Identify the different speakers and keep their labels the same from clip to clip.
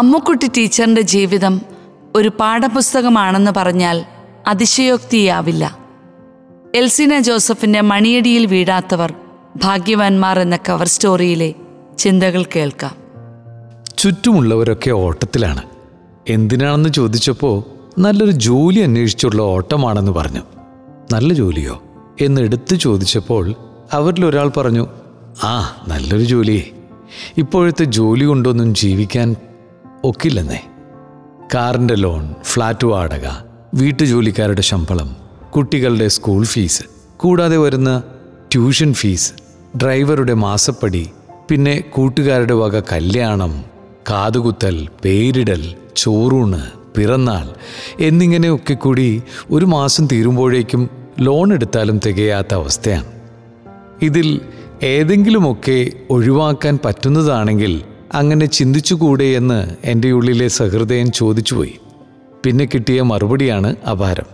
Speaker 1: അമ്മുക്കുട്ടി ടീച്ചറിന്റെ ജീവിതം ഒരു പാഠപുസ്തകമാണെന്ന് പറഞ്ഞാൽ അതിശയോക്തിയാവില്ല. എൽസിന ജോസഫിന്റെ മണിയടിയിൽ വീഴാത്തവർ ഭാഗ്യവാന്മാർ എന്ന കവർ സ്റ്റോറിയിലെ ചിന്തകൾ കേൾക്കാം.
Speaker 2: ചുറ്റുമുള്ളവരൊക്കെ ഓട്ടത്തിലാണ്. എന്തിനാണെന്ന് ചോദിച്ചപ്പോൾ നല്ലൊരു ജോലി അന്വേഷിച്ചുള്ള ഓട്ടമാണെന്ന് പറഞ്ഞു. നല്ല ജോലിയോ? എന്ന് എടുത്തു ചോദിച്ചപ്പോൾ അവരിൽ ഒരാൾ പറഞ്ഞു ആ നല്ലൊരു ജോലിയേ. ഇപ്പോഴത്തെ ജോലി കൊണ്ടൊന്നും ജീവിക്കാൻ ഒക്കില്ലെന്നേ. കാറിന്റെ ലോൺ ഫ്ലാറ്റ് വാടക വീട്ടുജോലിക്കാരുടെ ശമ്പളം കുട്ടികളുടെ സ്കൂൾ ഫീസ് കൂടാതെ വരുന്ന ട്യൂഷൻ ഫീസ് ഡ്രൈവറുടെ മാസപ്പടി പിന്നെ കൂട്ടുകാരുടെ വക കല്യാണം കാതുകുത്തൽ പേരിടൽ ചോറൂണ് പിറന്നാൾ എന്നിങ്ങനെയൊക്കെ കൂടി ഒരു മാസം തീരുമ്പോഴേക്കും ലോൺ എടുത്താലും തികയാത്ത അവസ്ഥയാണ്. ഇതിൽ ഏതെങ്കിലുമൊക്കെ ഒഴിവാക്കാൻ പറ്റുന്നതാണെങ്കിൽ അങ്ങനെ ചിന്തിച്ചുകൂടെ എന്ന് എന്റെ ഉള്ളിലെ സഹൃദയൻ ചോദിച്ചുപോയി. പിന്നെ കിട്ടിയ മറുപടിയാണ് അപാരം.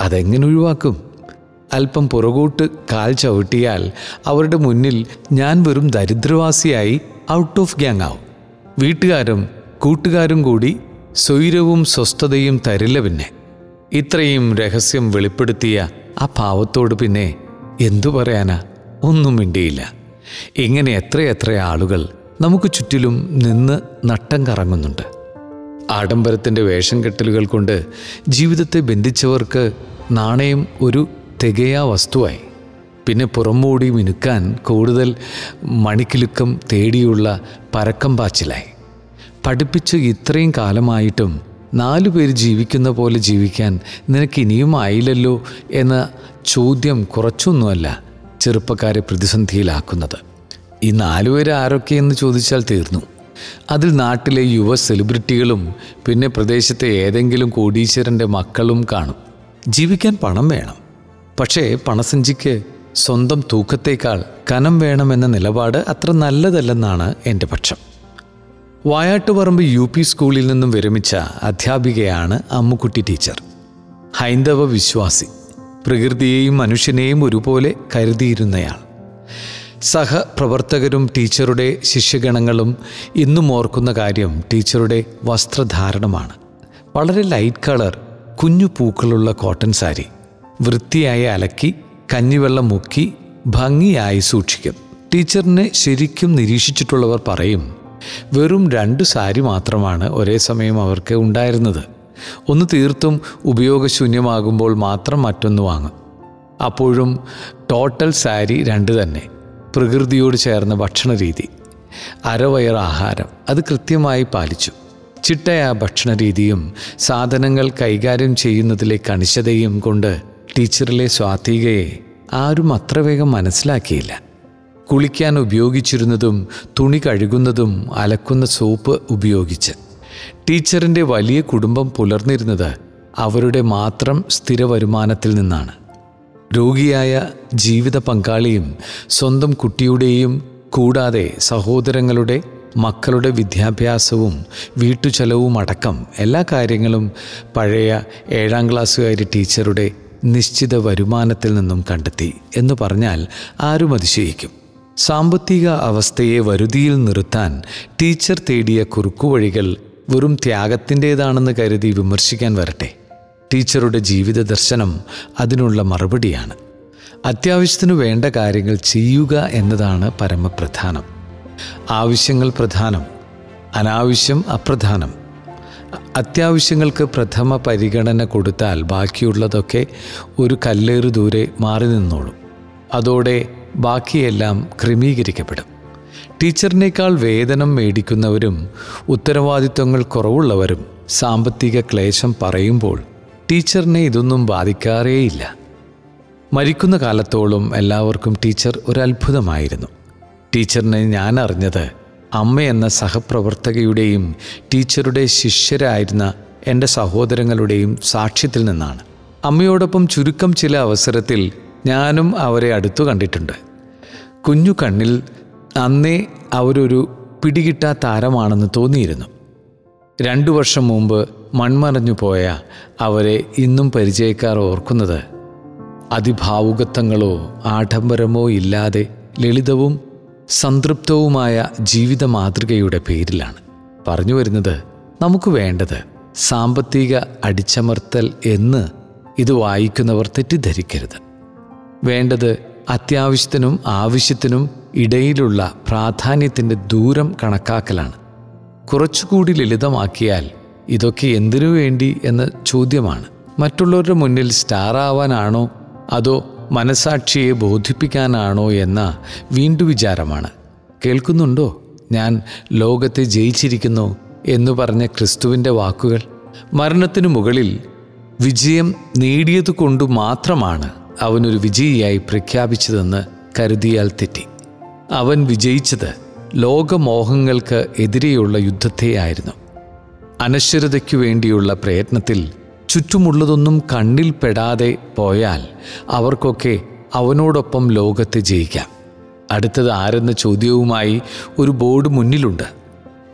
Speaker 2: അതെങ്ങനെ ഒഴിവാക്കും? അല്പം പുറകോട്ട് കാൽ ചവിട്ടിയാൽ അവരുടെ മുന്നിൽ ഞാൻ വെറും ദരിദ്രവാസിയായി ഔട്ട് ഓഫ് ഗ്യാങ് ആവും. വീട്ടുകാരും കൂട്ടുകാരും കൂടി സ്വൈരവും സ്വസ്ഥതയും തരില്ല പിന്നെ. ഇത്രയും രഹസ്യം വെളിപ്പെടുത്തിയ ആ പാവത്തോട് പിന്നെ എന്തു പറയാനാ? ഒന്നും മിണ്ടിയില്ല. ഇങ്ങനെ എത്രയെത്ര ആളുകൾ നമുക്ക് ചുറ്റിലും നിന്ന് നട്ടം കറങ്ങുന്നുണ്ട്. ആഡംബരത്തിന്റെ വേഷം കെട്ടലുകൾ കൊണ്ട് ജീവിതത്തെ ബന്ധിച്ചവർക്ക് നാണയം ഒരു തികയാ വസ്തുവായി. പിന്നെ പുറമോടി മിനുക്കാൻ കൂടുതൽ മണിക്കിലുക്കം തേടിയുള്ള പരക്കം പാച്ചിലായി. പഠിപ്പിച്ച് ഇത്രയും കാലമായിട്ടും നാലു പേര് ജീവിക്കുന്ന പോലെ ജീവിക്കാൻ നിനക്ക് ഇനിയും ആയില്ലല്ലോ എന്ന ചോദ്യം കുറച്ചൊന്നുമല്ല ചെറുപ്പക്കാരെ പ്രതിസന്ധിയിലാക്കുന്നത്. ഈ നാലുപേര് ആരൊക്കെയെന്ന് ചോദിച്ചാൽ തീർന്നു. അതിൽ നാട്ടിലെ യുവ സെലിബ്രിറ്റികളും പിന്നെ പ്രദേശത്തെ ഏതെങ്കിലും കോടീശ്വരന്റെ മക്കളും കാണും. ജീവിക്കാൻ പണം വേണം. പക്ഷേ പണസഞ്ചിക്ക് സ്വന്തം തൂക്കത്തേക്കാൾ കനം വേണമെന്ന നിലപാട് അത്ര നല്ലതല്ലെന്നാണ് എന്റെ പക്ഷം. വായാട്ടുപറമ്പ് യു പി സ്കൂളിൽ നിന്നും വിരമിച്ച അധ്യാപികയാണ് അമ്മുക്കുട്ടി ടീച്ചർ. ഹൈന്ദവ വിശ്വാസി. പ്രകൃതിയെയും മനുഷ്യനെയും ഒരുപോലെ കരുതിയിരുന്നയാൾ. സഹപ്രവർത്തകരും ടീച്ചറുടെ ശിഷ്യഗണങ്ങളും ഇന്നും ഓർക്കുന്ന കാര്യം ടീച്ചറുടെ വസ്ത്രധാരണമാണ്. വളരെ ലൈറ്റ് കളർ കുഞ്ഞു പൂക്കളുള്ള കോട്ടൺ സാരി. വൃത്തിയായി അലക്കി കഞ്ഞിവെള്ളം മുക്കി ഭംഗിയായി സൂക്ഷിക്കും. ടീച്ചറിനെ ശരിക്കും നിരീക്ഷിച്ചിട്ടുള്ളവർ പറയും വെറും രണ്ട് സാരി മാത്രമാണ് ഒരേ സമയം അവർക്ക് ഉണ്ടായിരുന്നത്. ഒന്ന് തീർത്തും ഉപയോഗശൂന്യമാകുമ്പോൾ മാത്രം മറ്റൊന്ന് വാങ്ങും. അപ്പോഴും ടോട്ടൽ സാരി രണ്ട് തന്നെ. പ്രകൃതിയോട് ചേർന്ന ഭക്ഷണ രീതി അരവയർ ആഹാരം അത് കൃത്യമായി പാലിച്ചു. ചിട്ടയ ഭക്ഷണ രീതിയും സാധനങ്ങൾ കൈകാര്യം ചെയ്യുന്നതിലെ കണിശതയും കൊണ്ട് ടീച്ചറിലെ സ്വാതികയെ ആരും അത്ര വേഗം മനസ്സിലാക്കിയില്ല. കുളിക്കാൻ ഉപയോഗിച്ചിരുന്നതും തുണി കഴുകുന്നതും അലക്കുന്ന സോപ്പ് ഉപയോഗിച്ച്. ടീച്ചറിന്റെ വലിയ കുടുംബം പുലർന്നിരുന്നത് അവരുടെ മാത്രം സ്ഥിര വരുമാനത്തിൽ നിന്നാണ്. രോഗിയായ ജീവിത പങ്കാളിയും സ്വന്തം കുട്ടിയുടെയും കൂടാതെ സഹോദരങ്ങളുടെ മക്കളുടെ വിദ്യാഭ്യാസവും വീട്ടുചെലവും അടക്കം എല്ലാ കാര്യങ്ങളും പഴയ ഏഴാം ക്ലാസ്സുകാരി ടീച്ചറുടെ നിശ്ചിത വരുമാനത്തിൽ നിന്നും കണ്ടെത്തി എന്ന് പറഞ്ഞാൽ ആരും അതിശയിക്കും. സാമ്പത്തിക അവസ്ഥയെ വരുതിയിൽ നിർത്താൻ ടീച്ചർ തേടിയ കുറുക്കുവഴികൾ വെറും ത്യാഗത്തിന്റേതാണെന്ന് കരുതി വിമർശിക്കാൻ വരട്ടെ. ടീച്ചറുടെ ജീവിത ദർശനം അതിനുള്ള മറുപടിയാണ്. അത്യാവശ്യത്തിനു വേണ്ട കാര്യങ്ങൾ ചെയ്യുക എന്നതാണ് പരമപ്രധാനം. ആവശ്യങ്ങൾ പ്രധാനം അനാവശ്യം അപ്രധാനം. അത്യാവശ്യങ്ങൾക്ക് പ്രഥമ പരിഗണന കൊടുത്താൽ ബാക്കിയുള്ളതൊക്കെ ഒരു കല്ലേറ് ദൂരെ മാറി നിന്നോളും. അതോടെ ബാക്കിയെല്ലാം ക്രമീകരിക്കപ്പെടും. ടീച്ചറിനേക്കാൾ വേതനം മേടിക്കുന്നവരും ഉത്തരവാദിത്വങ്ങൾ കുറവുള്ളവരും സാമ്പത്തിക ക്ലേശം പറയുമ്പോൾ ടീച്ചറിനെ ഇതൊന്നും ബാധിക്കാറേയില്ല. മരിക്കുന്ന കാലത്തോളം എല്ലാവർക്കും ടീച്ചർ ഒരു അത്ഭുതമായിരുന്നു ടീച്ചറിനെ ഞാൻ അറിഞ്ഞത് അമ്മ എന്ന സഹപ്രവർത്തകയുടെയും ടീച്ചറുടെ ശിഷ്യരായിരുന്ന എന്റെ സഹോദരങ്ങളുടെയും സാക്ഷ്യത്തിൽ നിന്നാണ്. അമ്മയോടൊപ്പം ചുരുക്കം ചില അവസരത്തിൽ ഞാനും അവരെ അടുത്തു കണ്ടിട്ടുണ്ട്. കുഞ്ഞു കണ്ണിൽ അന്നേ അവരൊരു പിടികിട്ടാ താരമാണെന്ന് തോന്നിയിരുന്നു. രണ്ടു വർഷം മുമ്പ് മൺമറഞ്ഞു പോയ അവരെ ഇന്നും പരിചയക്കാർ ഓർക്കുന്നത്. അതിഭാവുകത്വങ്ങളോ ആഡംബരമോ ഇല്ലാതെ ലളിതവും സംതൃപ്തവുമായ ജീവിത മാതൃകയുടെ പേരിലാണ് പറഞ്ഞു വരുന്നത് നമുക്ക് വേണ്ടത് സാമ്പത്തിക അടിച്ചമർത്തൽ എന്ന് ഇത് വായിക്കുന്നവർ തെറ്റിദ്ധരിക്കരുത്. വേണ്ടത് അത്യാവശ്യത്തിനും ആവശ്യത്തിനും ഇടയിലുള്ള പ്രാധാന്യത്തിന്റെ ദൂരം കണക്കാക്കലാണ് കുറച്ചുകൂടി ലളിതമാക്കിയാൽ ഇതൊക്കെ എന്തിനു വേണ്ടി എന്ന ചോദ്യമാണ്. മറ്റുള്ളവരുടെ മുന്നിൽ സ്റ്റാർ ആവാനാണോ അതോ മനസാക്ഷിയെ ബോധിപ്പിക്കാനാണോ എന്ന വീണ്ടു വിചാരമാണ്. കേൾക്കുന്നുണ്ടോ? ഞാൻ ലോകത്തെ ജയിച്ചിരിക്കുന്നു എന്ന് പറഞ്ഞ ക്രിസ്തുവിന്റെ വാക്കുകൾ. മരണത്തിനു മുകളിൽ വിജയം നേടിയതുകൊണ്ടു മാത്രമാണ് അവനൊരു വിജയിയായി പ്രഖ്യാപിച്ചതെന്ന് കരുതിയാൽ തെറ്റി. അവൻ വിജയിച്ചത് ലോകമോഹങ്ങൾക്ക് എതിരെയുള്ള യുദ്ധത്തെയായിരുന്നു അനശ്വരതയ്ക്കു വേണ്ടിയുള്ള പ്രയത്നത്തിൽ ചുറ്റുമുള്ളതൊന്നും കണ്ണിൽ പെടാതെ പോയാൽ അവർക്കൊക്കെ അവനോടൊപ്പം ലോകത്തെ ജയിക്കാം. അടുത്തത് ആരെന്ന ചോദ്യവുമായി ഒരു ബോർഡ് മുന്നിലുണ്ട്.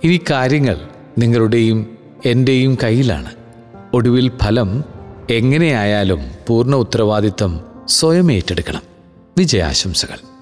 Speaker 2: ഇനി കാര്യങ്ങൾ നിങ്ങളുടെയും എന്റെയും കയ്യിലാണ്. ഒടുവിൽ ഫലം എങ്ങനെയായാലും പൂർണ ഉത്തരവാദിത്തം സ്വയം ഏറ്റെടുക്കണം. വിജയാശംസകൾ.